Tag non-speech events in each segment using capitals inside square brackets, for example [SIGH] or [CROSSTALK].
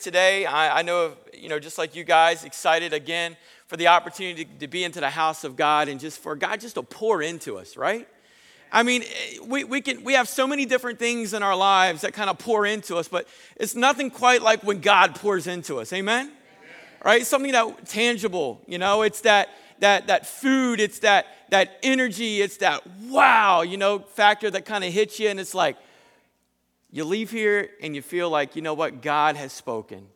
today. I, I, know, you know, just like you guys, excited again for the opportunity to, to, be into the house of God and just for God just to pour into us, right? I mean, eh, we, we, can, we have so many different things in our lives that kind of pour into us, but it's nothing quite like when God pours into us. Amen? Amen. Right? Something that tangible, you know, it's that that that food, it's that that energy, it's that wow, you know, factor that kind of hits you and it's like, you leave here and you feel like, you know what, God has spoken.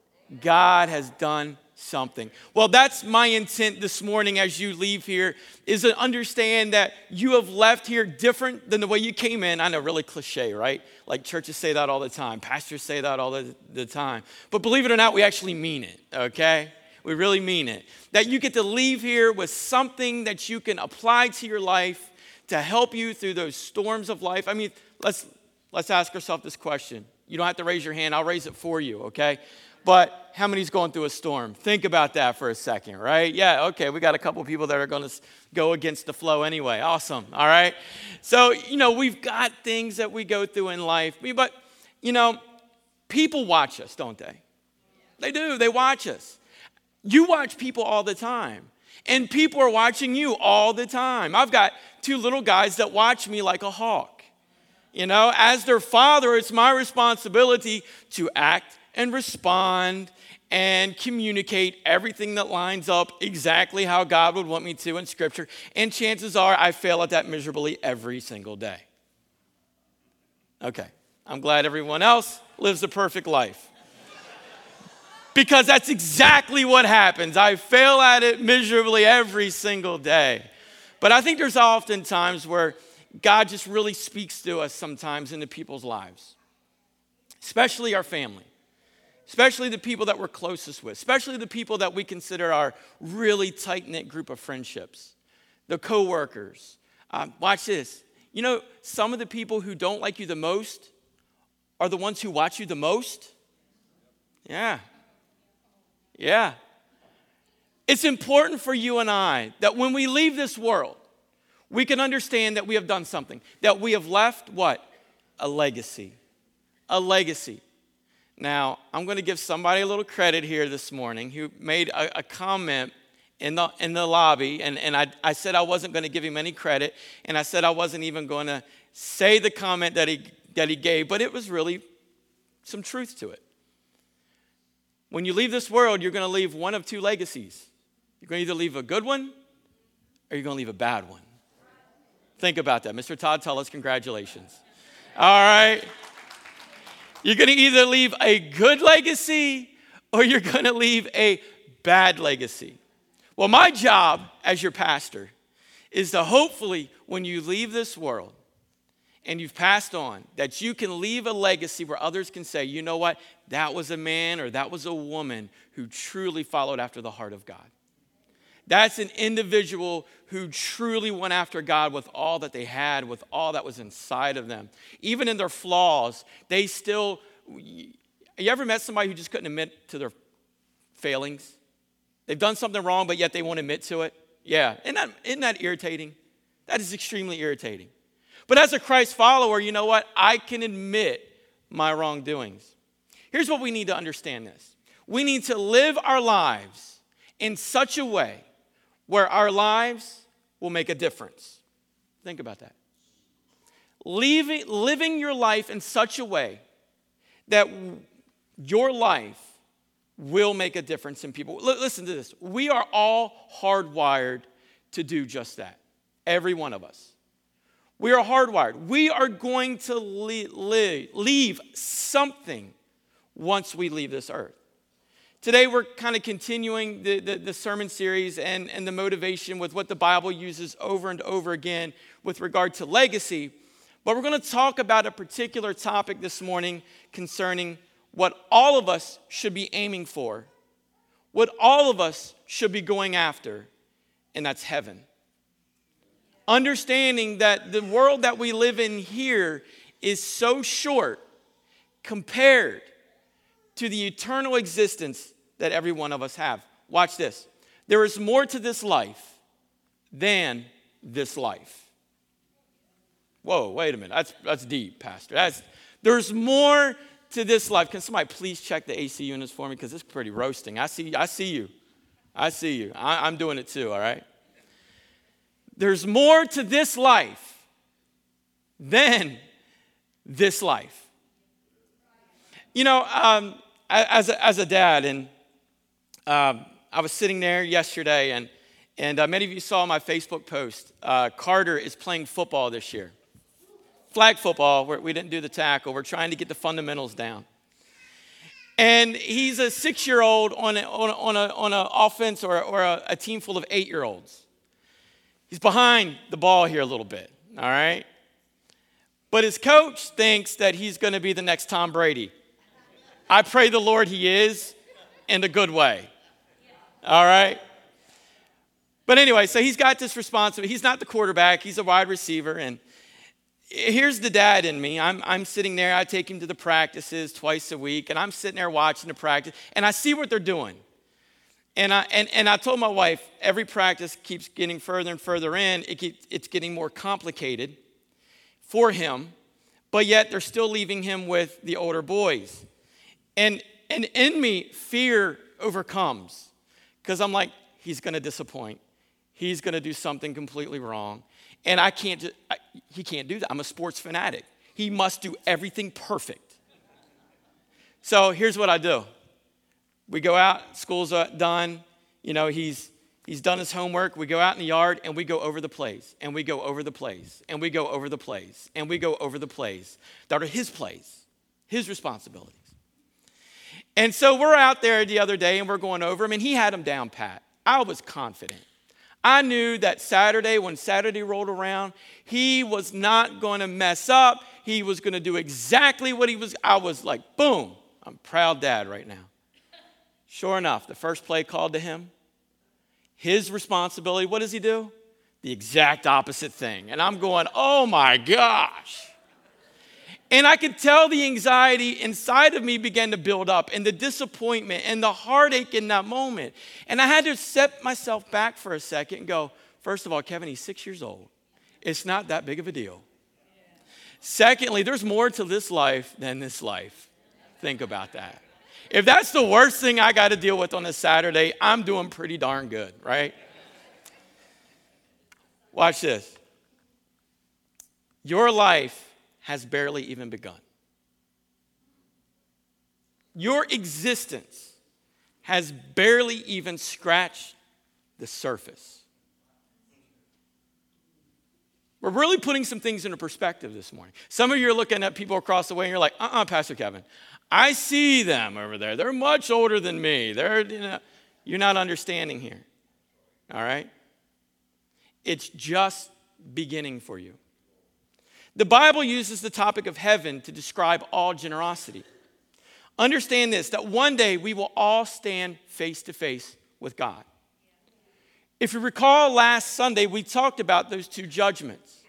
God has done something. Well, that's my intent this morning as you leave here is to understand that you have left here different than the way you came in. I know, really cliche, right? Like churches say that all the time, pastors say that all the, the time. But believe it or not, we actually mean it, okay? We really mean it. That you get to leave here with something that you can apply to your life to help you through those storms of life. I mean, let's let's ask ourselves this question. You don't have to raise your hand, I'll raise it for you, okay? But how many's going through a storm? Think about that for a second, right? Yeah, okay, we got a couple people that are going to go against the flow anyway. Awesome, all right? So, you know, we've got things that we go through in life, but, you know, people watch us, don't they? They do, they watch us. You watch people all the time, and people are watching you all the time. I've got two little guys that watch me like a hawk. You know, as their father, it's my responsibility to act and respond and communicate everything that lines up exactly how God would want me to in Scripture. And chances are I fail at that miserably every single day. Okay, I'm glad everyone else lives a perfect life. because that's exactly what happens. I fail at it miserably every single day. But I think there's often times where God just really speaks to us sometimes into people's lives, especially our family, especially the people that we're closest with, especially the people that we consider our really tight knit group of friendships, the coworkers. Um, watch this. You know, some of the people who don't like you the most are the ones who watch you the most. Yeah. Yeah. It's important for you and I that when we leave this world, we can understand that we have done something, that we have left what? A legacy. A legacy. Now, I'm going to give somebody a little credit here this morning who made a, a comment in the, in the lobby, and, and I, I said I wasn't going to give him any credit, and I said I wasn't even going to say the comment that he, that he gave, but it was really some truth to it. When you leave this world, you're going to leave one of two legacies. You're going to either leave a good one or you're going to leave a bad one. Think about that. Mr. Todd Tullis, congratulations. All right. You're going to either leave a good legacy or you're going to leave a bad legacy. Well, my job as your pastor is to hopefully, when you leave this world and you've passed on, that you can leave a legacy where others can say, you know what, that was a man or that was a woman who truly followed after the heart of God. That's an individual who truly went after God with all that they had, with all that was inside of them. Even in their flaws, they still. You ever met somebody who just couldn't admit to their failings? They've done something wrong, but yet they won't admit to it? Yeah. Isn't that, isn't that irritating? That is extremely irritating. But as a Christ follower, you know what? I can admit my wrongdoings. Here's what we need to understand this we need to live our lives in such a way where our lives will make a difference. Think about that. Leaving, living your life in such a way that your life will make a difference in people. L- listen to this. We are all hardwired to do just that. Every one of us. We are hardwired. We are going to leave, leave something once we leave this earth. Today, we're kind of continuing the, the, the, sermon series and, and the motivation with what the Bible uses over and over again with regard to legacy. But we're going to talk about a particular topic this morning concerning what all of us should be aiming for, what all of us should be going after, and that's heaven. Understanding that the world that we live in here is so short compared to the eternal existence that every one of us have. Watch this. There is more to this life than this life. Whoa, wait a minute. That's, that's deep, Pastor. That's, there's more to this life. Can somebody please check the AC units for me? Because it's pretty roasting. I see, I see you. I see you. I, I'm doing it too, all right? There's more to this life than this life. You know, um, as, a, as a dad, and um, I was sitting there yesterday, and, and uh, many of you saw my Facebook post. Uh, Carter is playing football this year. Flag football, we didn't do the tackle. We're trying to get the fundamentals down. And he's a six year old on an on a, on a, on a offense or, or a, a team full of eight year olds. He's behind the ball here a little bit, all right? But his coach thinks that he's going to be the next Tom Brady. I pray the Lord he is in a good way. All right? But anyway, so he's got this responsibility. He's not the quarterback, he's a wide receiver. And here's the dad in me. I'm, I'm sitting there, I take him to the practices twice a week, and I'm sitting there watching the practice, and I see what they're doing. And I, and, and I told my wife, every practice keeps getting further and further in, it keeps, it's getting more complicated for him, but yet they're still leaving him with the older boys. And, and in me, fear overcomes because I'm like, he's going to disappoint. He's going to do something completely wrong. And I can't, I, he can't do that. I'm a sports fanatic. He must do everything perfect. So here's what I do we go out, school's uh, done. You know, he's, he's done his homework. We go out in the yard and we go over the plays, and we go over the plays, and we go over the plays, and we go over the plays that are his plays, his responsibilities. And so we're out there the other day and we're going over him, and he had him down pat. I was confident. I knew that Saturday, when Saturday rolled around, he was not going to mess up. He was going to do exactly what he was. I was like, boom, I'm proud dad right now. Sure enough, the first play called to him, his responsibility, what does he do? The exact opposite thing. And I'm going, oh my gosh. And I could tell the anxiety inside of me began to build up, and the disappointment and the heartache in that moment. And I had to set myself back for a second and go, first of all, Kevin, he's six years old. It's not that big of a deal. Secondly, there's more to this life than this life. Think about that. If that's the worst thing I got to deal with on a Saturday, I'm doing pretty darn good, right? Watch this. Your life has barely even begun. Your existence has barely even scratched the surface. We're really putting some things into perspective this morning. Some of you are looking at people across the way and you're like, uh uh-uh, uh Pastor Kevin, I see them over there. They're much older than me. They're, you know, you're not understanding here. All right? It's just beginning for you. The Bible uses the topic of heaven to describe all generosity. Understand this that one day we will all stand face to face with God. If you recall last Sunday, we talked about those two judgments.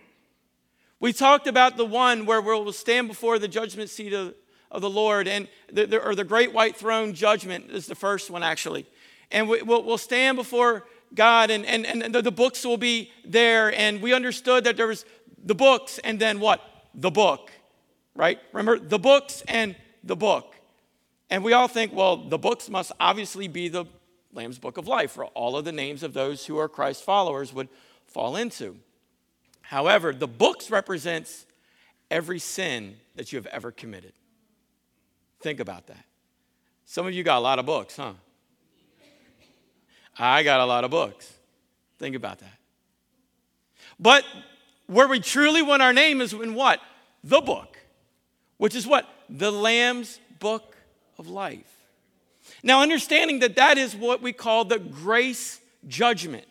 We talked about the one where we'll stand before the judgment seat of of the Lord, and the, the, or the great white throne judgment is the first one, actually. And we, will we'll stand before God, and, and, and the, the books will be there, and we understood that there was the books, and then what? The book, right? Remember, the books and the book. And we all think, well, the books must obviously be the Lamb's Book of Life, where all of the names of those who are Christ followers would fall into. However, the books represents every sin that you have ever committed. Think about that. Some of you got a lot of books, huh? I got a lot of books. Think about that. But where we truly want our name is in what? The book, which is what? The Lamb's book of life. Now, understanding that that is what we call the grace judgment.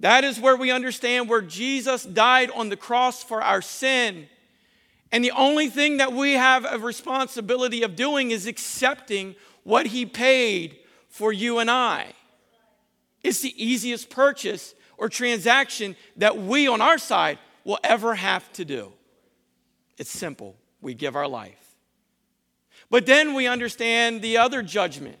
That is where we understand where Jesus died on the cross for our sin and the only thing that we have a responsibility of doing is accepting what he paid for you and I. It's the easiest purchase or transaction that we on our side will ever have to do. It's simple. We give our life. But then we understand the other judgment.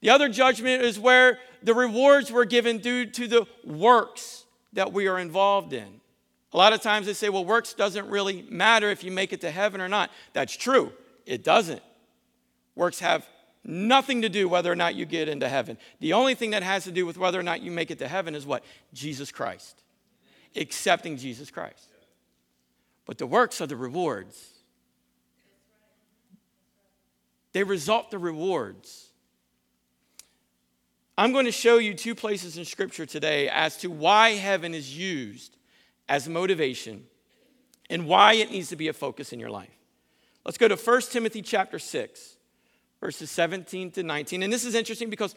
The other judgment is where the rewards were given due to the works that we are involved in. A lot of times they say, well, works doesn't really matter if you make it to heaven or not. That's true. It doesn't. Works have nothing to do whether or not you get into heaven. The only thing that has to do with whether or not you make it to heaven is what? Jesus Christ. Accepting Jesus Christ. But the works are the rewards. They result the rewards. I'm going to show you two places in Scripture today as to why heaven is used as motivation and why it needs to be a focus in your life. Let's go to 1 Timothy chapter 6, verses 17 to 19. And this is interesting because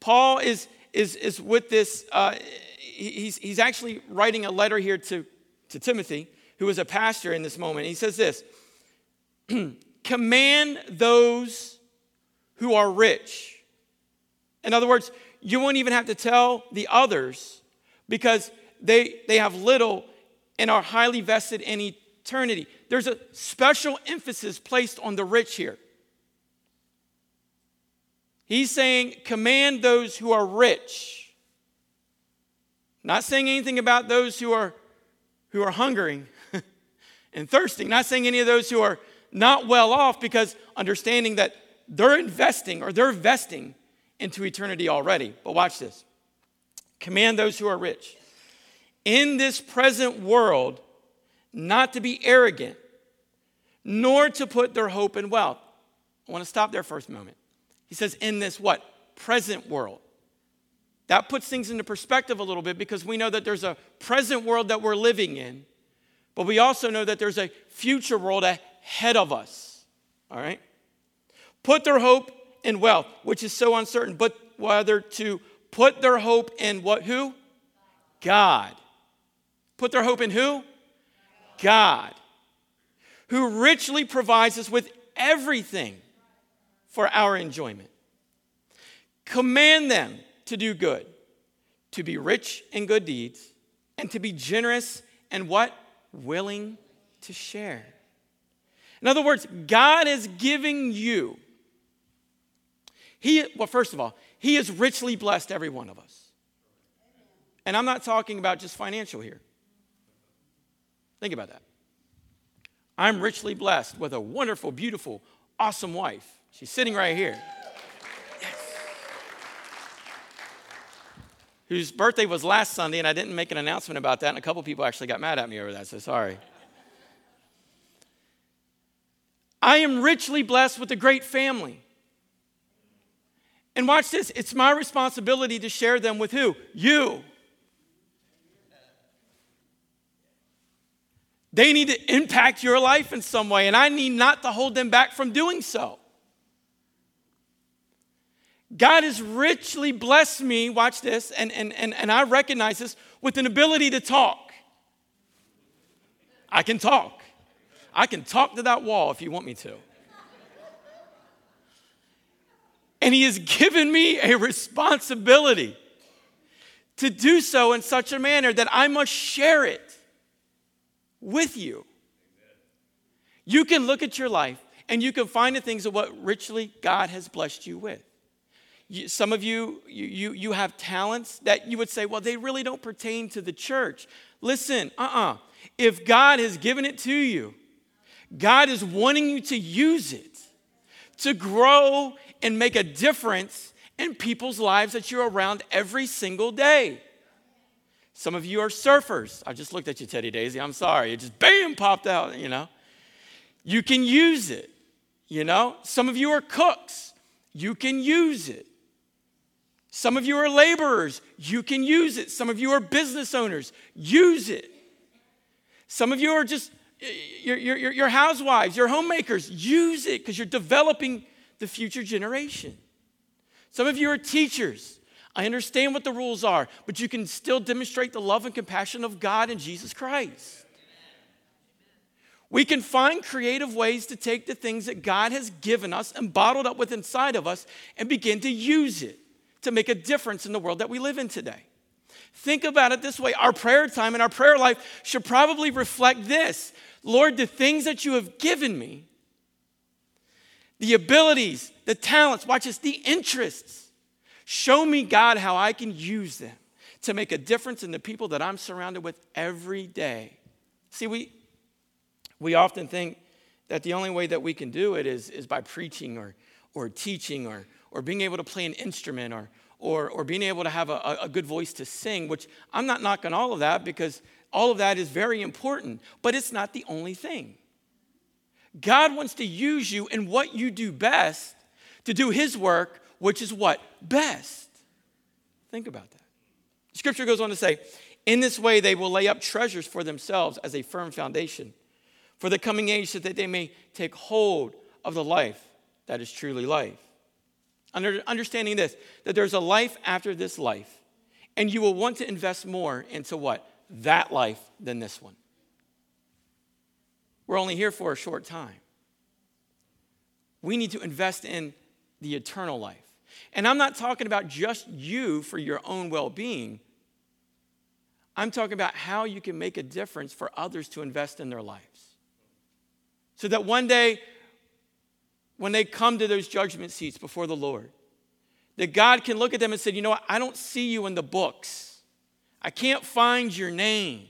Paul is, is, is with this, uh, he's, he's actually writing a letter here to, to Timothy, who is a pastor in this moment. He says this [CLEARS THROAT] Command those who are rich. In other words, you won't even have to tell the others because they, they have little and are highly vested in eternity. There's a special emphasis placed on the rich here. He's saying, command those who are rich. Not saying anything about those who are, who are hungering [LAUGHS] and thirsting. Not saying any of those who are not well off because understanding that they're investing or they're vesting into eternity already. But watch this. Command those who are rich in this present world not to be arrogant, nor to put their hope in wealth. I want to stop there for a moment. He says, in this what? Present world. That puts things into perspective a little bit because we know that there's a present world that we're living in, but we also know that there's a future world ahead of us. All right? Put their hope in wealth, which is so uncertain, but whether to put their hope in what who? God. Put their hope in who? God. Who richly provides us with everything for our enjoyment. Command them to do good, to be rich in good deeds, and to be generous and what? Willing to share. In other words, God is giving you. He, well, first of all, He has richly blessed every one of us. And I'm not talking about just financial here. Think about that. I'm richly blessed with a wonderful, beautiful, awesome wife. She's sitting right here. Whose birthday was last Sunday, and I didn't make an announcement about that, and a couple people actually got mad at me over that, so sorry. I am richly blessed with a great family. And watch this it's my responsibility to share them with who? You. They need to impact your life in some way, and I need not to hold them back from doing so. God has richly blessed me, watch this, and, and, and, and I recognize this, with an ability to talk. I can talk. I can talk to that wall if you want me to. And He has given me a responsibility to do so in such a manner that I must share it with you. You can look at your life and you can find the things of what richly God has blessed you with. Some of you, you, you, you have talents that you would say, well, they really don't pertain to the church. Listen, uh uh-uh. uh. If God has given it to you, God is wanting you to use it to grow and make a difference in people's lives that you're around every single day. Some of you are surfers. I just looked at you, Teddy Daisy. I'm sorry. It just bam popped out, you know. You can use it, you know. Some of you are cooks. You can use it. Some of you are laborers. You can use it. Some of you are business owners. Use it. Some of you are just your, your, your housewives, your homemakers, use it because you're developing the future generation. Some of you are teachers. I understand what the rules are, but you can still demonstrate the love and compassion of God and Jesus Christ. We can find creative ways to take the things that God has given us and bottled up with inside of us and begin to use it to make a difference in the world that we live in today. Think about it this way. Our prayer time and our prayer life should probably reflect this. Lord, the things that you have given me, the abilities, the talents, watch this, the interests, show me, God, how I can use them to make a difference in the people that I'm surrounded with every day. See, we, we often think that the only way that we can do it is, is by preaching or, or teaching or, or being able to play an instrument or, or, or being able to have a, a good voice to sing, which I'm not knocking all of that because all of that is very important, but it's not the only thing. God wants to use you in what you do best to do His work, which is what? Best. Think about that. Scripture goes on to say, in this way they will lay up treasures for themselves as a firm foundation for the coming age so that they may take hold of the life that is truly life. Under, understanding this, that there's a life after this life, and you will want to invest more into what? That life than this one. We're only here for a short time. We need to invest in the eternal life. And I'm not talking about just you for your own well being. I'm talking about how you can make a difference for others to invest in their lives. So that one day when they come to those judgment seats before the Lord, that God can look at them and say, You know what? I don't see you in the books. I can't find your name.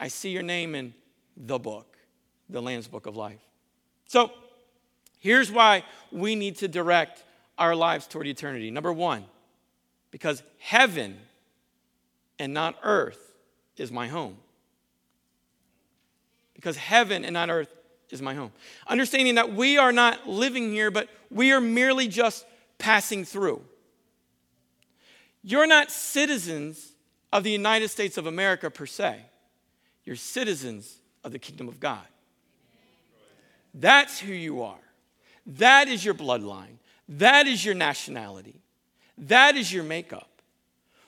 I see your name in the book, the Lamb's Book of Life. So here's why we need to direct our lives toward eternity. Number one, because heaven and not earth is my home. Because heaven and not earth is my home. Understanding that we are not living here, but we are merely just passing through. You're not citizens of the United States of America per se, you're citizens of the kingdom of God. That's who you are. That is your bloodline. That is your nationality. That is your makeup.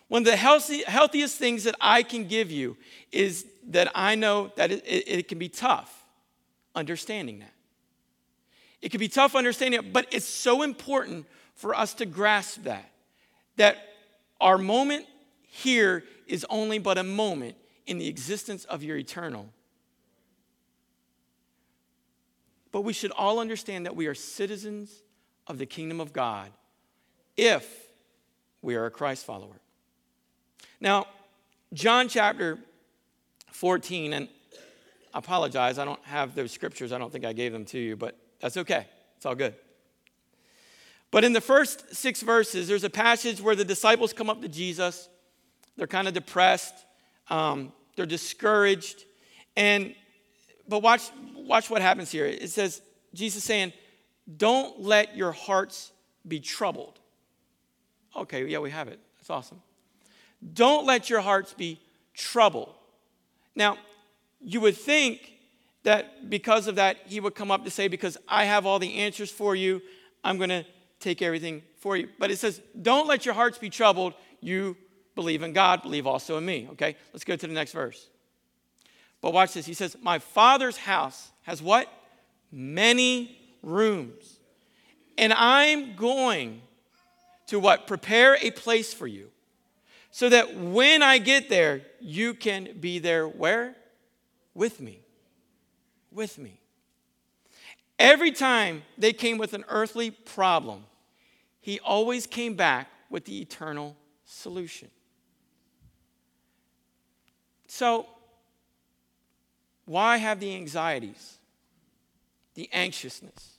One of the healthiest things that I can give you is that I know that it can be tough understanding that. It can be tough understanding it, but it's so important for us to grasp that. That our moment here is only but a moment in the existence of your eternal. But we should all understand that we are citizens of the kingdom of God if we are a Christ follower. Now, John chapter 14, and I apologize, I don't have those scriptures. I don't think I gave them to you, but that's okay. It's all good. But in the first six verses, there's a passage where the disciples come up to Jesus. They're kind of depressed, um, they're discouraged. And but watch, watch what happens here. It says, Jesus saying, Don't let your hearts be troubled. Okay, yeah, we have it. That's awesome. Don't let your hearts be troubled. Now, you would think that because of that, he would come up to say, Because I have all the answers for you, I'm going to take everything for you. But it says, Don't let your hearts be troubled. You believe in God, believe also in me. Okay, let's go to the next verse. But watch this. He says, My father's house has what? Many rooms. And I'm going to what? Prepare a place for you. So that when I get there, you can be there where? With me. With me. Every time they came with an earthly problem, he always came back with the eternal solution. So, why have the anxieties, the anxiousness,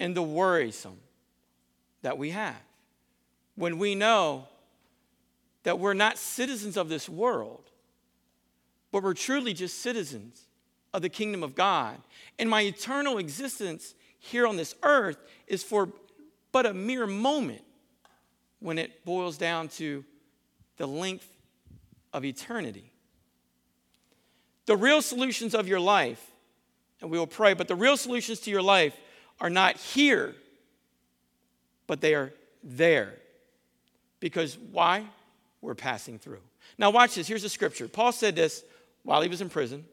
and the worrisome that we have when we know that we're not citizens of this world, but we're truly just citizens of the kingdom of God. And my eternal existence here on this earth is for but a mere moment when it boils down to the length of eternity. The real solutions of your life, and we will pray, but the real solutions to your life are not here, but they are there. Because why? We're passing through. Now, watch this. Here's the scripture. Paul said this while he was in prison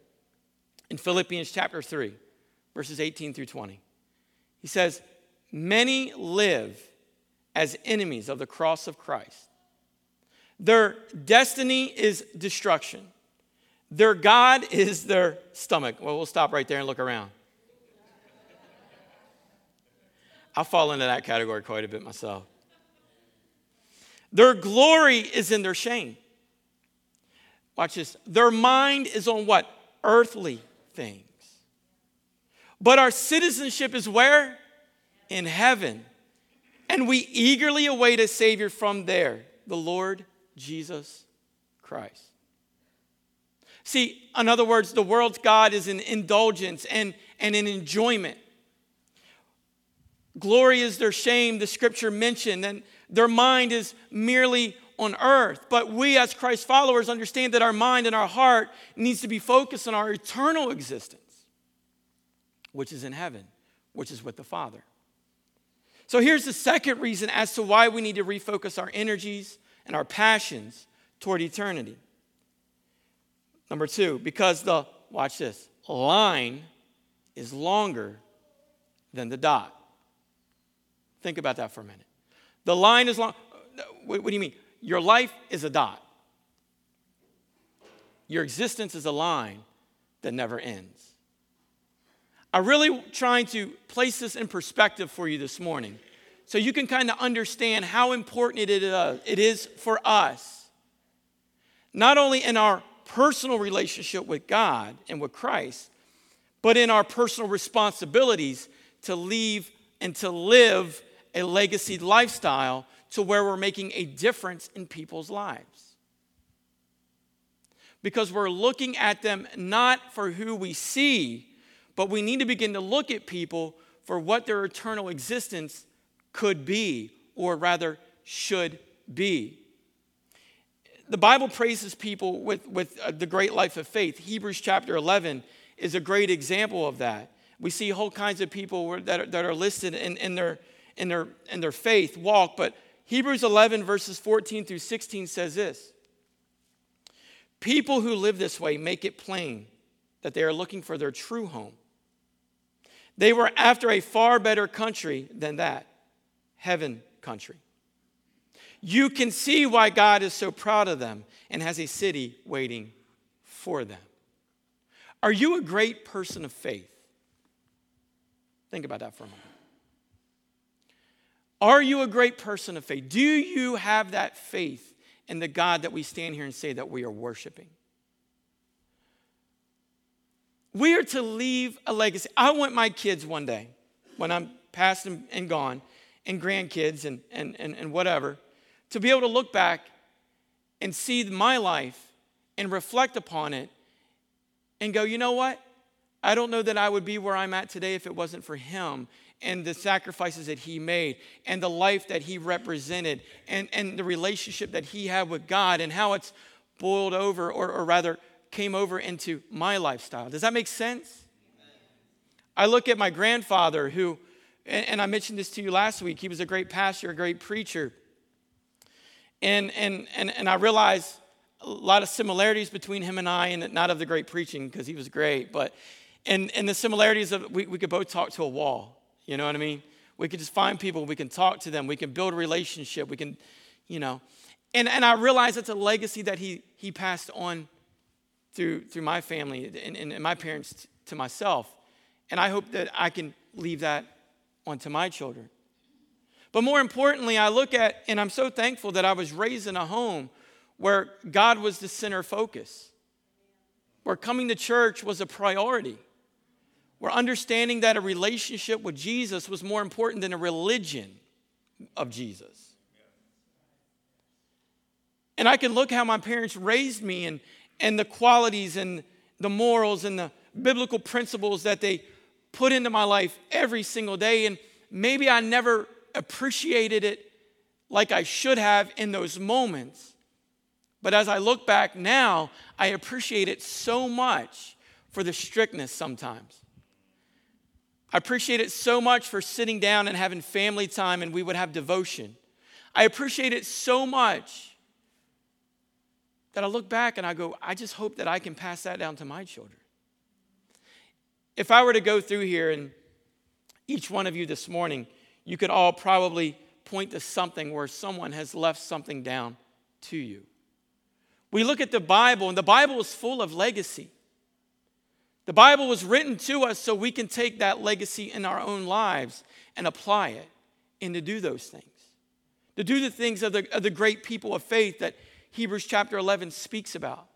in Philippians chapter 3, verses 18 through 20. He says, Many live as enemies of the cross of Christ. Their destiny is destruction. Their God [LAUGHS] is their stomach. Well, we'll stop right there and look around. [LAUGHS] I fall into that category quite a bit myself. Their glory is in their shame. Watch this, their mind is on what? Earthly things. But our citizenship is where? In heaven. And we eagerly await a Savior from there, the Lord Jesus Christ. See, in other words, the world's God is an indulgence and, and an enjoyment. Glory is their shame, the scripture mentioned, and their mind is merely on earth. But we, as Christ followers, understand that our mind and our heart needs to be focused on our eternal existence, which is in heaven, which is with the Father. So here's the second reason as to why we need to refocus our energies and our passions toward eternity. Number two, because the, watch this, line is longer than the dot. Think about that for a minute. The line is long. What, what do you mean? Your life is a dot. Your existence is a line that never ends. I'm really trying to place this in perspective for you this morning so you can kind of understand how important uh, it is for us, not only in our personal relationship with God and with Christ, but in our personal responsibilities to leave and to live a legacy lifestyle to where we're making a difference in people's lives. Because we're looking at them not for who we see, but we need to begin to look at people for what their eternal existence could be, or rather, should be. The Bible praises people with, with uh, the great life of faith. Hebrews chapter 11 is a great example of that. We see whole kinds of people that are, that are listed in, in, their, in, their, in their faith walk, but Hebrews 11, verses 14 through 16 says this People who live this way make it plain that they are looking for their true home. They were after a far better country than that heaven country. You can see why God is so proud of them and has a city waiting for them. Are you a great person of faith? Think about that for a moment. Are you a great person of faith? Do you have that faith in the God that we stand here and say that we are worshiping? We are to leave a legacy. I want my kids one day, when I'm past and, gone, and grandkids and, and, and, and whatever, to be able to look back and see my life and reflect upon it and go, you know what? I don't know that I would be where I'm at today if it wasn't for him and the sacrifices that he made and the life that he represented and, and the relationship that he had with God and how it's boiled over or, or rather came over into my lifestyle. Does that make sense? I look at my grandfather who and, and I mentioned this to you last week. He was a great pastor, a great preacher. And, and, and, and I realized a lot of similarities between him and I, and not of the great preaching, because he was great, but and, and the similarities of we, we could both talk to a wall. You know what I mean? We can just find people, we can talk to them, we can build a relationship, we can, you know. And, and I realize it's a legacy that he, he passed on through, through my family and, and, my parents to myself. And I hope that I can leave that onto my children. But more importantly, I look at, and I'm so thankful that I was raised in a home where God was the center focus, where coming to church was a priority, where understanding that a relationship with Jesus was more important than a religion of Jesus. And I can look how my parents raised me and, and the qualities and the morals and the biblical principles that they put into my life every single day. And maybe I never appreciated it like I should have in those moments. But as I look back now, I appreciate it so much for the strictness sometimes. I appreciate it so much for sitting down and having family time and we would have devotion. I appreciate it so much that I look back and I go, I just hope that I can pass that down to my children. If I were to go through here and each one of you this morning, you could all probably point to something where someone has left something down to you. We look at the Bible, and the Bible is full of legacy. The Bible was written to us so we can take that legacy in our own lives and apply it and to do those things. To do the things of the, of the great people of faith that Hebrews chapter 11 speaks about.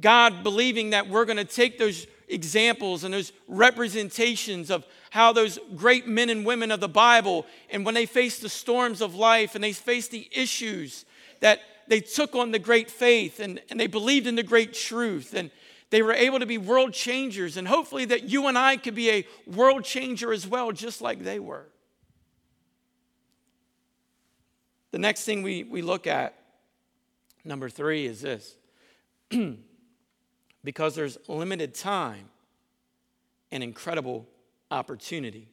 God believing that we're going to take those examples and those representations of how those great men and women of the Bible, and when they faced the storms of life and they faced the issues, that they took on the great faith and, and they believed in the great truth and they were able to be world changers. And hopefully, that you and I could be a world changer as well, just like they were. The next thing we, we look at, number three, is this [CLEARS THROAT] because there's limited time and incredible opportunity.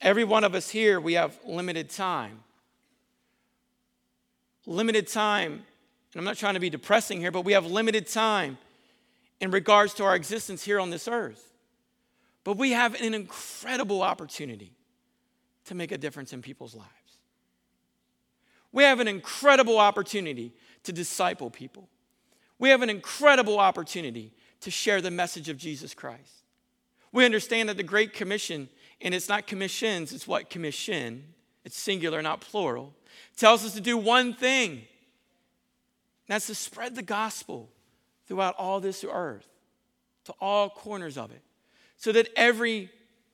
Every one of us here, we have limited time. Limited time, and I'm not trying to be depressing here, but we have limited time in regards to our existence here on this earth. But we have an incredible opportunity to make a difference in people's lives. We have an incredible opportunity to disciple people. We have an incredible opportunity to share the message of Jesus Christ. We understand that the Great Commission, and it's not commissions, it's what commission, it's singular, not plural, tells us to do one thing. That's to spread the gospel throughout all this earth, to all corners of it, so that every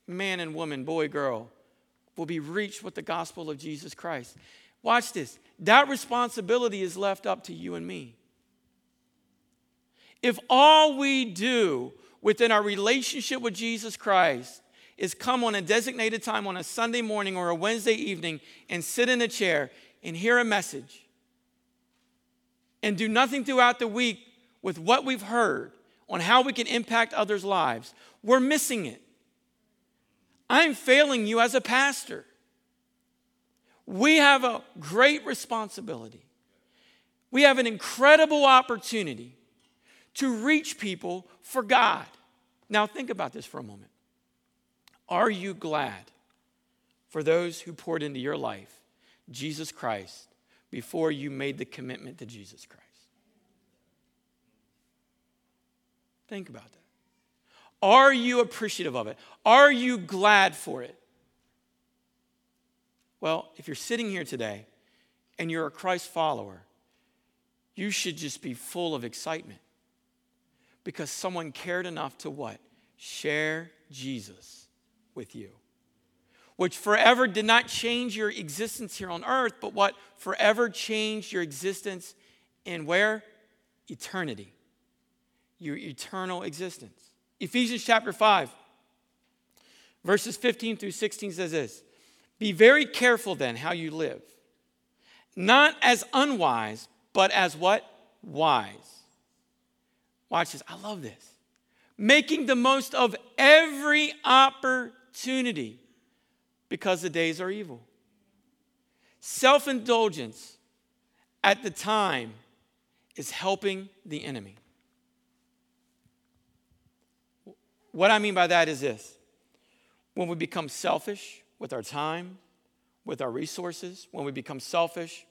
man and woman, boy, girl, will be reached with the gospel of Jesus Christ. Watch this. That responsibility is left up to you and me. If all we do within our relationship with Jesus Christ is come on a designated time on a Sunday morning or a Wednesday evening and sit in a chair and hear a message and do nothing throughout the week with what we've heard on how we can impact others' lives, we're missing it. I'm failing you as a pastor. We have a great responsibility. We have an incredible opportunity to reach people for God. Now, think about this for a moment. Are you glad for those who poured into your life Jesus Christ before you made the commitment to Jesus Christ? Think about that. Are you appreciative of it? Are you glad for it? Well, if you're sitting here today and you're a Christ follower, you should just be full of excitement because someone cared enough to what? Share Jesus with you. Which forever did not change your existence here on earth, but what forever changed your existence in where? Eternity. Your eternal existence. Ephesians chapter 5, verses 15 through 16 says this be very careful then how you live, not as unwise, but as what? Wise. Watch this. I love this. Making the most of every opportunity because the days are evil. Self indulgence at the time is helping the enemy. What I mean by that is this when we become selfish, with our time, with our resources, when we become selfish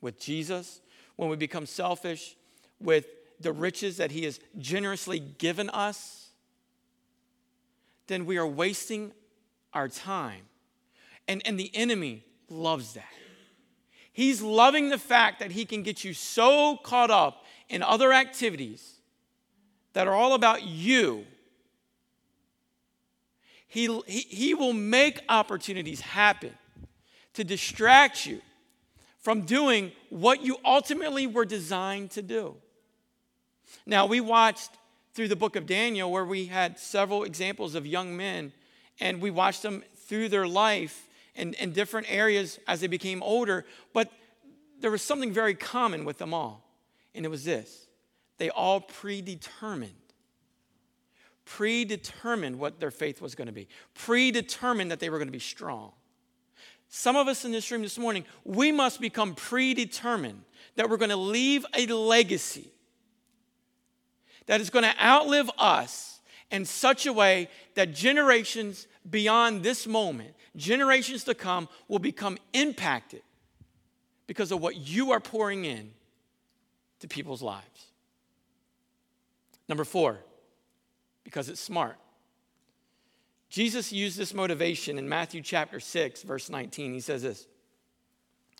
with Jesus, when we become selfish with the riches that He has generously given us, then we are wasting our time. And, and the enemy loves that. He's loving the fact that he can get you so caught up in other activities that are all about you he, he, he will make opportunities happen to distract you from doing what you ultimately were designed to do. Now, we watched through the book of Daniel where we had several examples of young men, and we watched them through their life in, in different areas as they became older, but there was something very common with them all, and it was this they all predetermined predetermined what their faith was going to be, predetermined that they were going to be strong. Some of us in this room this morning, we must become predetermined that we're going to leave a legacy that is going to outlive us in such a way that generations beyond this moment, generations to come, will become impacted because of what you are pouring in to people's lives. Number four, because it's smart. Jesus used this motivation in Matthew chapter 6, verse 19. He says this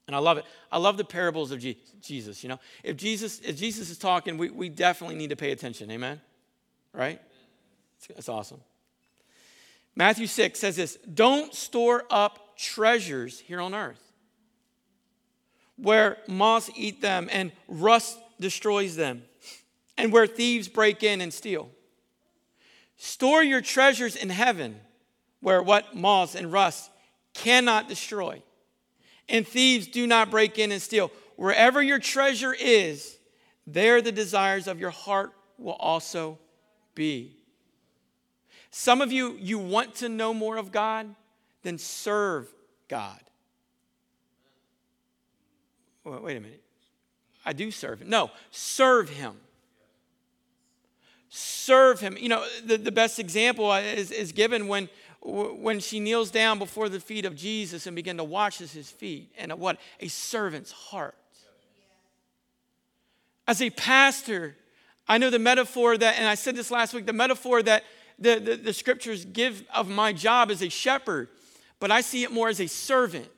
And I love it. I love the parables of Jesus. You know, if Jesus, if Jesus is talking, we, we definitely need to pay attention. Amen? Right? That's awesome. Matthew 6 says this Don't store up treasures here on earth where moths eat them and rust destroys them, and where thieves break in and steal. Store your treasures in heaven where what moths and rust cannot destroy, and thieves do not break in and steal. Wherever your treasure is, there the desires of your heart will also be. Some of you, you want to know more of God, then serve God. Wait a minute. I do serve him. No, serve him. Serve him. You know, the, the best example is, is given when, when she kneels down before the feet of Jesus and begin to wash his feet. And a, what? A servant's heart. As a pastor, I know the metaphor that, and I said this last week, the metaphor that the, the, the scriptures give of my job as a shepherd, but I see it more as a servant.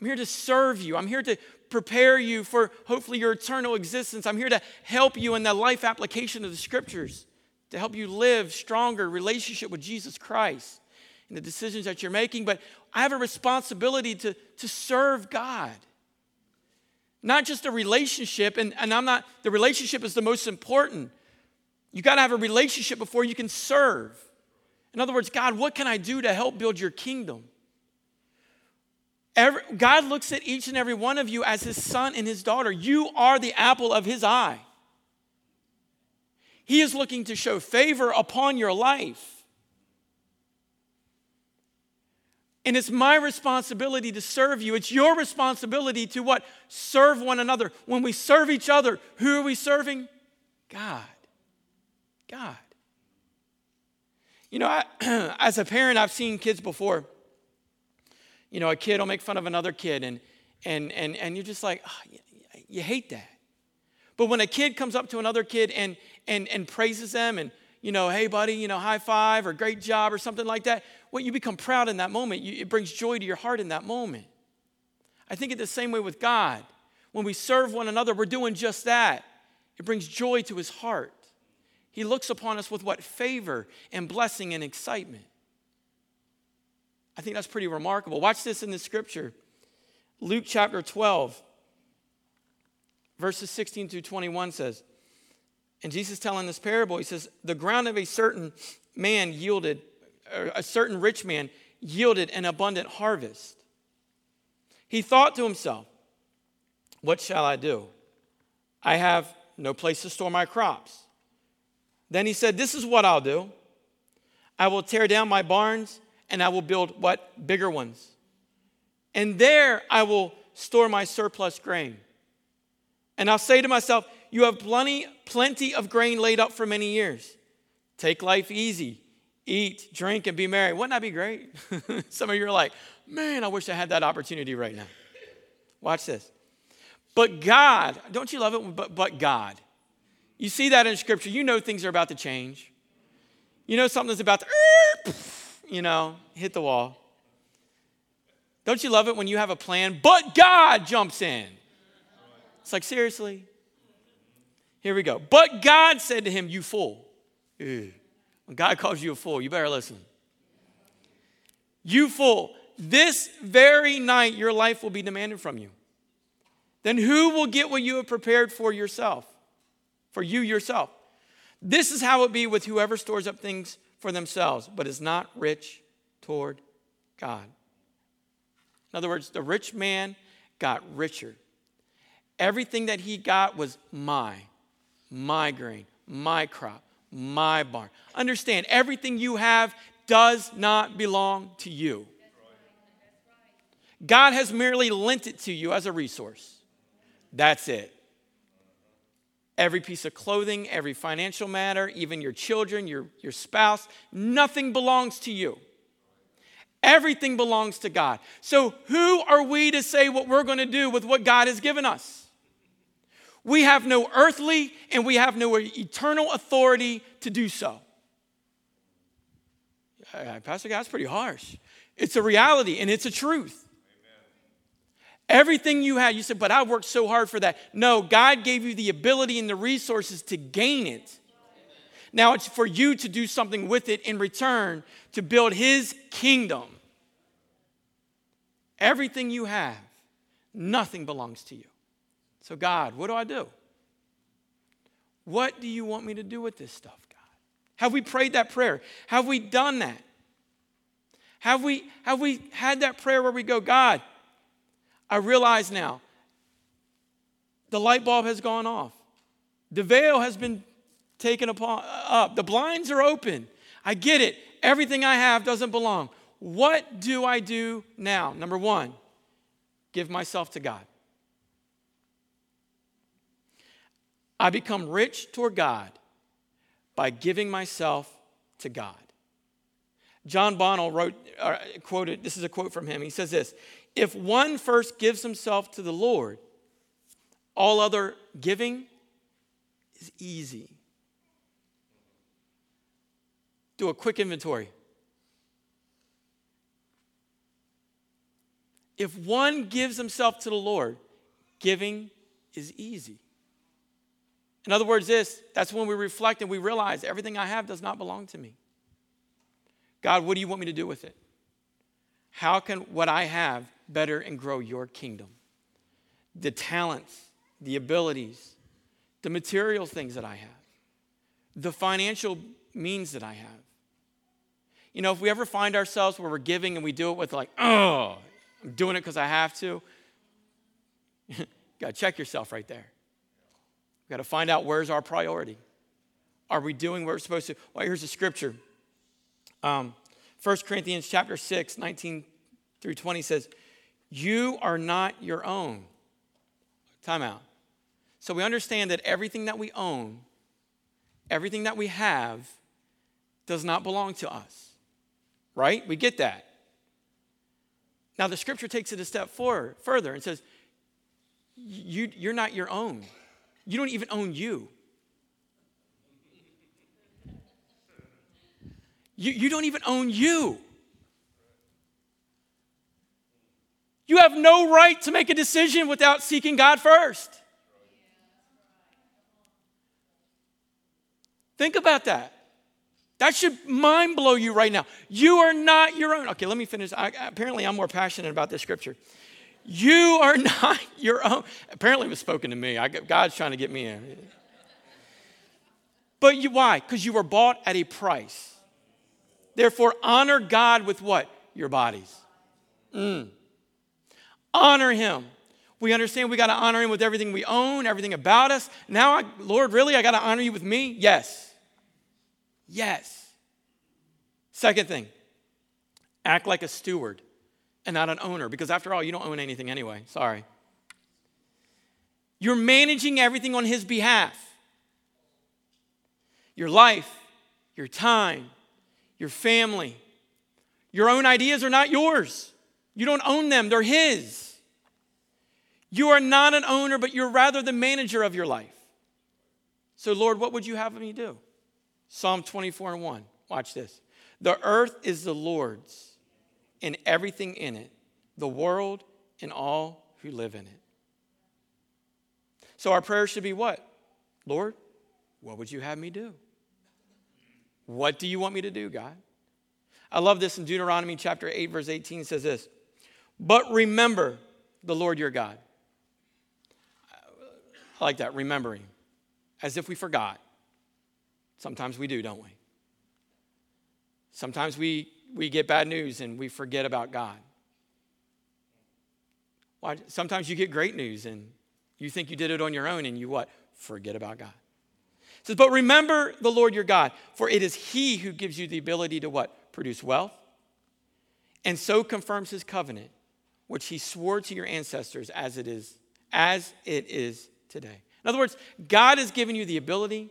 I'm here to serve you. I'm here to prepare you for hopefully your eternal existence. I'm here to help you in the life application of the scriptures, to help you live stronger relationship with Jesus Christ and the decisions that you're making. But I have a responsibility to, to serve God. Not just a relationship, and, and I'm not, the relationship is the most important. You got to have a relationship before you can serve. In other words, God, what can I do to help build your kingdom? Every, God looks at each and every one of you as his son and his daughter. You are the apple of his eye. He is looking to show favor upon your life. And it's my responsibility to serve you. It's your responsibility to what? Serve one another. When we serve each other, who are we serving? God. God. You know, I, [CLEARS THROAT] as a parent, I've seen kids before you know, a kid will make fun of another kid, and, and, and, and you're just like, ah, oh, you, you hate that. But when a kid comes up to another kid and, and, and praises them and, you know, hey, buddy, you know, high five or great job or something like that, well, you become proud in that moment. You, it brings joy to your heart in that moment. I think it the same way with God. When we serve one another, we're doing just that. It brings joy to his heart. He looks upon us with what? Favor and blessing and excitement. I think that's pretty remarkable. Watch this in the scripture Luke chapter 12, verses 16 through 21 says, and Jesus telling this parable, he says, The ground of a certain man yielded, a certain rich man yielded an abundant harvest. He thought to himself, What shall I do? I have no place to store my crops. Then he said, This is what I'll do. I will tear down my barns and I will build what? Bigger ones. And there I will store my surplus grain. And I'll say to myself, You have plenty, plenty of grain laid up for many years. Take life easy. Eat, drink, and be merry. Wouldn't that be great? [LAUGHS] Some of you are like, Man, I wish I had that opportunity right now. Watch this. But God, don't you love it? But, but God. You see that in Scripture. You know things are about to change. You know something's about to you know, hit the wall. Don't you love it when you have a plan, but God jumps in? It's like, seriously? Here we go. But God said to him, You fool. When God calls you a fool, you better listen. You fool. This very night, your life will be demanded from you. Then who will get what you have prepared for yourself? For you yourself. This is how it be with whoever stores up things for themselves, but is not rich toward God. In other words, the rich man got richer. Everything that he got was my, my grain, my crop, my barn. Understand, everything you have does not belong to you. God has merely lent it to you as a resource. That's it every piece of clothing, every financial matter, even your children, your, your spouse, nothing belongs to you. Everything belongs to God. So, who are we to say what we're going to do with what God has given us? We have no earthly and we have no eternal authority to do so. Pastor, that's pretty harsh. It's a reality and it's a truth. Everything you had, you said, but I worked so hard for that. No, God gave you the ability and the resources to gain it. Now it's for you to do something with it in return to build His kingdom. Everything you have, nothing belongs to you. So, God, what do I do? What do you want me to do with this stuff, God? Have we prayed that prayer? Have we done that? Have we, have we had that prayer where we go, God, I realize now the light bulb has gone off. The veil has been taken upon, up. The blinds are open. I get it. Everything I have doesn't belong. What do I do now? Number one, give myself to God. I become rich toward God by giving myself to God. John Bonnell wrote, uh, quoted, this is a quote from him. He says this If one first gives himself to the Lord, all other giving is easy. Do a quick inventory. If one gives himself to the Lord, giving is easy. In other words, this that's when we reflect and we realize everything I have does not belong to me. God, what do you want me to do with it? How can what I have better and grow your kingdom? The talents, the abilities, the material things that I have, the financial means that I have. You know, if we ever find ourselves where we're giving and we do it with, like, oh, I'm doing it because I have to, [LAUGHS] got to check yourself right there. We've got to find out where's our priority. Are we doing what we're supposed to? Well, here's the scripture. Um, 1 Corinthians chapter 6, 19 through 20 says, You are not your own. Time out. So we understand that everything that we own, everything that we have, does not belong to us. Right? We get that. Now the scripture takes it a step forward, further and says, you, You're not your own. You don't even own you. You, you don't even own you. You have no right to make a decision without seeking God first. Think about that. That should mind blow you right now. You are not your own. Okay, let me finish. I, apparently, I'm more passionate about this scripture. You are [LAUGHS] not your own. Apparently, it was spoken to me. I, God's trying to get me in. But you, why? Because you were bought at a price. Therefore, honor God with what? Your bodies. Mm. Honor Him. We understand we got to honor Him with everything we own, everything about us. Now, I, Lord, really, I got to honor you with me? Yes. Yes. Second thing, act like a steward and not an owner, because after all, you don't own anything anyway. Sorry. You're managing everything on His behalf your life, your time, your family. Your own ideas are not yours. You don't own them, they're His. You are not an owner, but you're rather the manager of your life. So, Lord, what would you have me do? Psalm 24 and 1. Watch this. The earth is the Lord's and everything in it, the world and all who live in it. So our prayer should be what? Lord, what would you have me do? What do you want me to do, God? I love this in Deuteronomy chapter 8, verse 18 says this But remember the Lord your God. I like that, remembering, as if we forgot. Sometimes we do, don't we? Sometimes we we get bad news and we forget about God. Why? Sometimes you get great news and you think you did it on your own and you what? Forget about God. It says, but remember the Lord your God, for it is He who gives you the ability to what? Produce wealth, and so confirms His covenant, which He swore to your ancestors as it is, as it is today. In other words, God has given you the ability.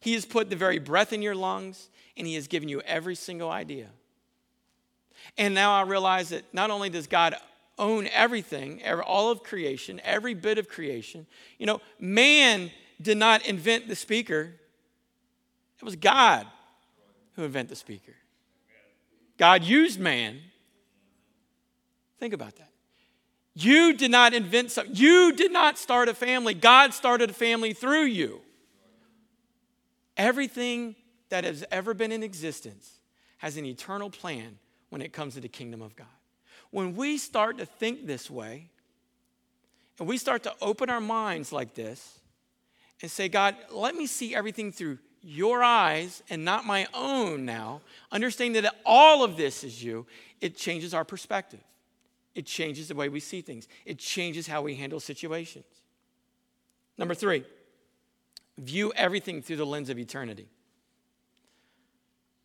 He has put the very breath in your lungs, and He has given you every single idea. And now I realize that not only does God own everything, all of creation, every bit of creation, you know, man did not invent the speaker, it was God who invented the speaker. God used man. Think about that. You did not invent something. You did not start a family. God started a family through you. Everything that has ever been in existence has an eternal plan when it comes to the kingdom of God. When we start to think this way, and we start to open our minds like this and say, God, let me see everything through your eyes and not my own now, understanding that all of this is you, it changes our perspective. It changes the way we see things, it changes how we handle situations. Number three, view everything through the lens of eternity.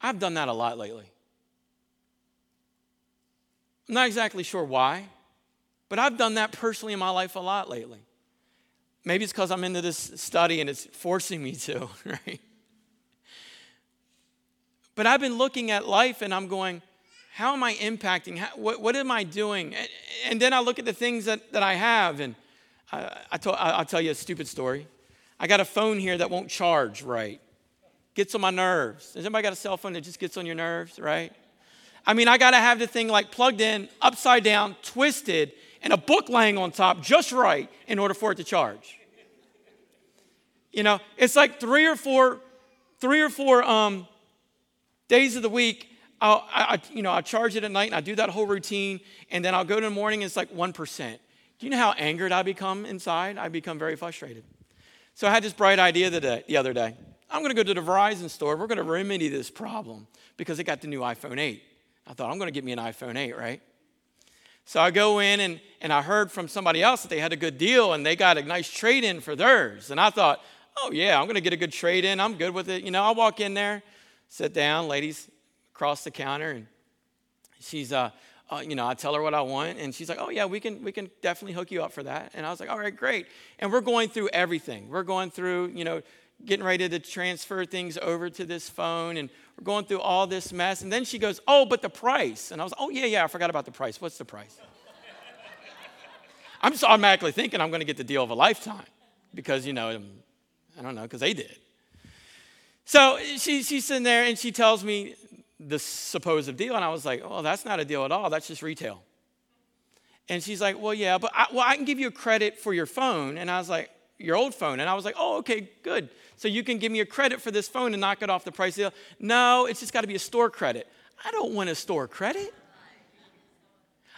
I've done that a lot lately. I'm not exactly sure why, but I've done that personally in my life a lot lately. Maybe it's because I'm into this study and it's forcing me to, [LAUGHS] right? But I've been looking at life and I'm going, how am I impacting? How, what, what, am I doing? And, and, then I look at the things that, that I have, and I, I told, I'll tell you a stupid story. I got a phone here that won't charge right, gets on my nerves. Has anybody got a cell phone that just gets on your nerves, right? I mean, I got to have the thing like plugged in, upside down, twisted, and a book laying on top just right in order for it to charge. You know, it's like three or four, three or four um, days of the week I'll, I, you know, I'll charge it at night and I do that whole routine, and then I'll go to the morning and it's like 1%. Do you know how angered I become inside? I become very frustrated. So I had this bright idea the, the other day. I'm going to go to the Verizon store. We're going to remedy this problem because they got the new iPhone 8. I thought, I'm going to get me an iPhone 8, right? So I go in and, and I heard from somebody else that they had a good deal and they got a nice trade in for theirs. And I thought, oh, yeah, I'm going to get a good trade in. I'm good with it. You know, I walk in there, sit down, ladies across the counter, and she's, uh, uh, you know, I tell her what I want, and she's like, "Oh yeah, we can, we can definitely hook you up for that." And I was like, "All right, great." And we're going through everything. We're going through, you know, getting ready to transfer things over to this phone, and we're going through all this mess. And then she goes, "Oh, but the price." And I was, "Oh yeah, yeah, I forgot about the price. What's the price?" I'm just automatically thinking I'm going to get the deal of a lifetime because you know, I don't know, because they did. So she, she's sitting there and she tells me the supposed deal. And I was like, oh, that's not a deal at all. That's just retail. And she's like, well, yeah, but I, well, I can give you a credit for your phone. And I was like, your old phone. And I was like, oh, okay, good. So you can give me a credit for this phone and knock it off the price deal. No, it's just got to be a store credit. I don't want a store credit.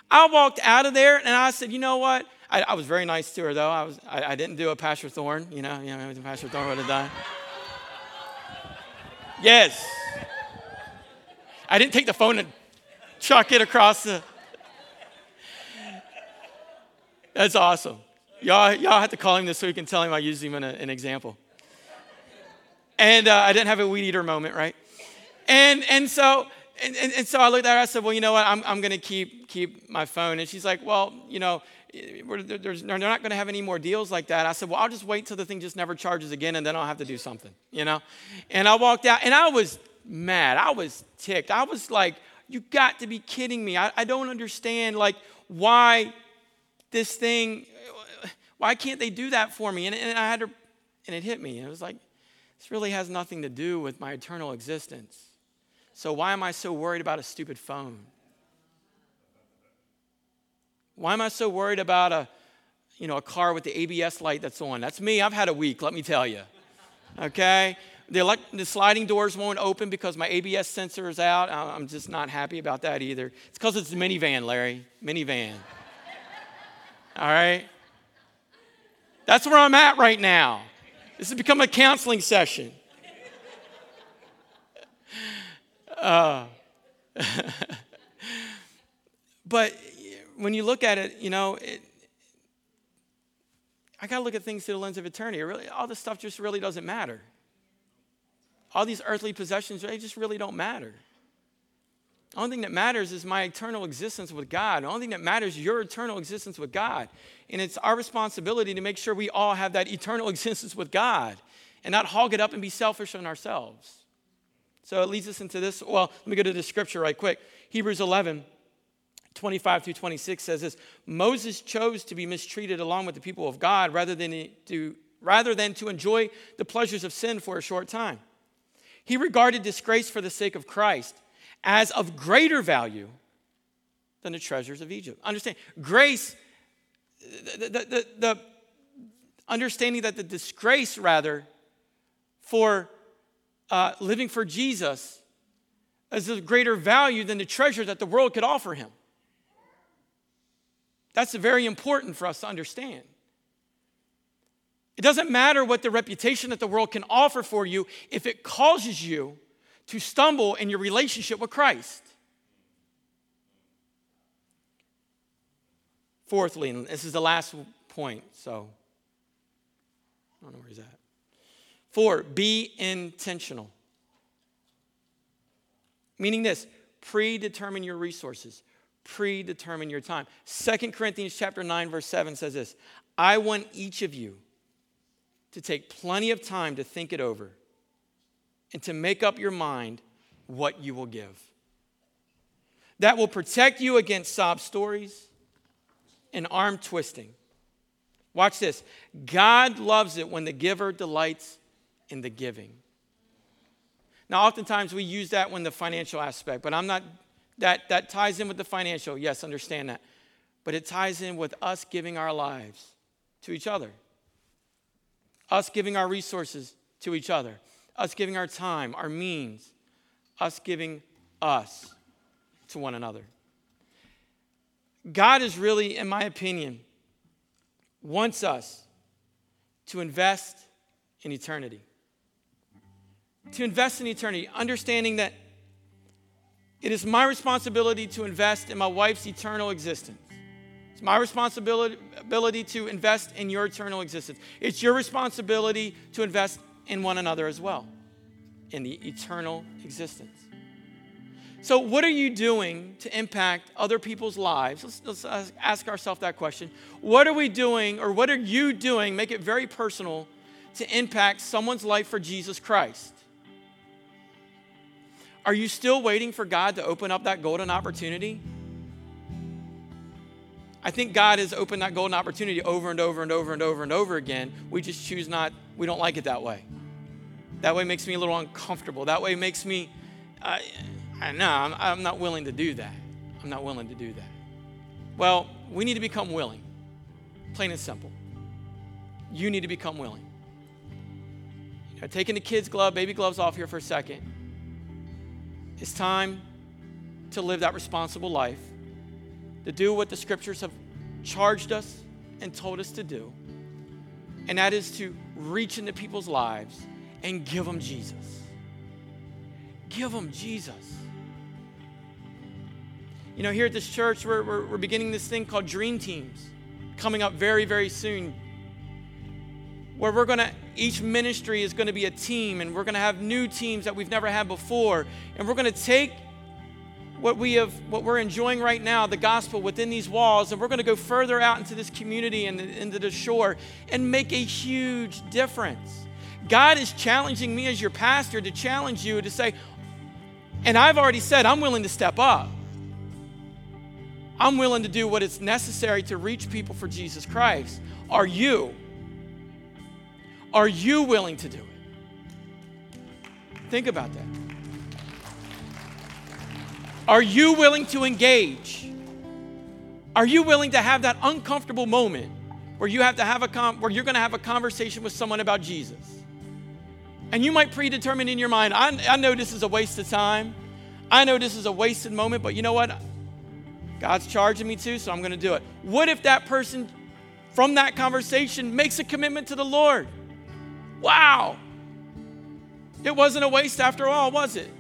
I walked out of there and I said, you know what? I, I was very nice to her though. I, was, I, I didn't do a Pastor Thorn, you know, you know, Pastor Thorn would have done. yes. I didn't take the phone and chuck it across the. That's awesome. Y'all, y'all have to call him this so we can tell him I used him in a, an example. And uh, I didn't have a weed eater moment, right? And, and so and, and, and, so I looked at her, I said, well, you know what, I'm, I'm going to keep, keep my phone. And she's like, well, you know, they're not going to have any more deals like that. I said, well, I'll just wait till the thing just never charges again and then I'll have to do something, you know? And I walked out and I was mad. I was ticked. I was like, you got to be kidding me. I, I don't understand, like, why this thing, why can't they do that for me? And, and I had to, and it hit me. It was like, this really has nothing to do with my eternal existence. So why am I so worried about a stupid phone? Why am I so worried about a, you know, a car with the ABS light that's on? That's me. I've had a week, let me tell you. Okay? The, elect- the sliding doors won't open because my ABS sensor is out. I'm just not happy about that either. It's because it's a minivan, Larry. Minivan. All right? That's where I'm at right now. This has become a counseling session. Uh, [LAUGHS] but when you look at it, you know, it, I got to look at things through the lens of eternity. Really, all this stuff just really doesn't matter all these earthly possessions, they just really don't matter. The only thing that matters is my eternal existence with God. The only thing that matters is your eternal existence with God. And it's our responsibility to make sure we all have that eternal [LAUGHS] existence with God and not hog it up and be selfish on ourselves. So it leads us into this. Well, let me go to the scripture right quick. Hebrews 11, 25 through 26 says this Moses chose to be mistreated along with the people of God rather than to, rather than to enjoy the pleasures of sin for a short time. He regarded disgrace for the sake of Christ as of greater value than the treasures of Egypt. Understand, grace the, the, the understanding that the disgrace, rather, for uh, living for Jesus is of greater value than the treasure that the world could offer him. That's very important for us to understand. It doesn't matter what the reputation that the world can offer for you if it causes you to stumble in your relationship with Christ. Fourthly, and this is the last point, so I don't know where he's at. Four, be intentional. Meaning this, predetermine your resources, predetermine your time. Second Corinthians chapter 9 verse 7 says this, I want each of you to take plenty of time to think it over and to make up your mind what you will give. That will protect you against sob stories and arm twisting. Watch this. God loves it when the giver delights in the giving. Now, oftentimes we use that when the financial aspect, but I'm not, that, that ties in with the financial. Yes, understand that. But it ties in with us giving our lives to each other, us giving our resources to each other, us giving our time, our means, us giving us to one another. God is really, in my opinion, wants us to invest in eternity to invest in eternity, understanding that it is my responsibility to invest in my wife's eternal existence. It's my responsibility to invest in your eternal existence. It's your responsibility to invest in one another as well, in the eternal existence. So, what are you doing to impact other people's lives? Let's, let's ask ourselves that question. What are we doing, or what are you doing, make it very personal, to impact someone's life for Jesus Christ? Are you still waiting for God to open up that golden opportunity? I think God has opened that golden opportunity over and over and over and over and over again. We just choose not, we don't like it that way. That way makes me a little uncomfortable. That way makes me, I know, I'm, I'm not willing to do that. I'm not willing to do that. Well, we need to become willing, plain and simple. You need to become willing. You know, taking the kids' glove, baby gloves off here for a second. It's time to live that responsible life, to do what the scriptures have charged us and told us to do. And that is to reach into people's lives and give them Jesus. Give them Jesus. You know, here at this church, we're, we're, we're beginning this thing called Dream Teams coming up very, very soon where we're going to each ministry is going to be a team and we're going to have new teams that we've never had before and we're going to take what we have what we're enjoying right now the gospel within these walls and we're going to go further out into this community and into the shore and make a huge difference god is challenging me as your pastor to challenge you to say and i've already said i'm willing to step up i'm willing to do what is necessary to reach people for jesus christ are you are you willing to do it? Think about that. Are you willing to engage? Are you willing to have that uncomfortable moment where you have to have a com- where you're going to have a conversation with someone about Jesus? And you might predetermine in your mind, I, I know this is a waste of time. I know this is a wasted moment, but you know what? God's charging me to, so I'm going to do it. What if that person from that conversation makes a commitment to the Lord? Wow. It wasn't a waste after all, was it?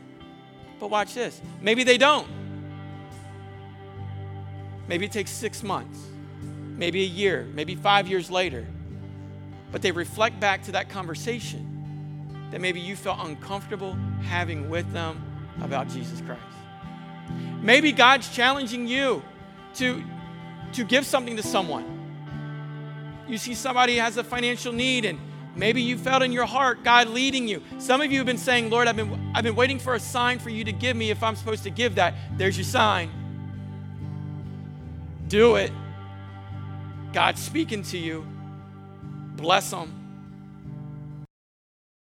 But watch this. Maybe they don't. Maybe it takes six months, maybe a year, maybe five years later. But they reflect back to that conversation that maybe you felt uncomfortable having with them about Jesus Christ. Maybe God's challenging you to, to give something to someone. You see somebody has a financial need and Maybe you felt in your heart God leading you. Some of you have been saying, Lord, I've been, I've been waiting for a sign for you to give me if I'm supposed to give that. There's your sign. Do it. God's speaking to you. Bless them.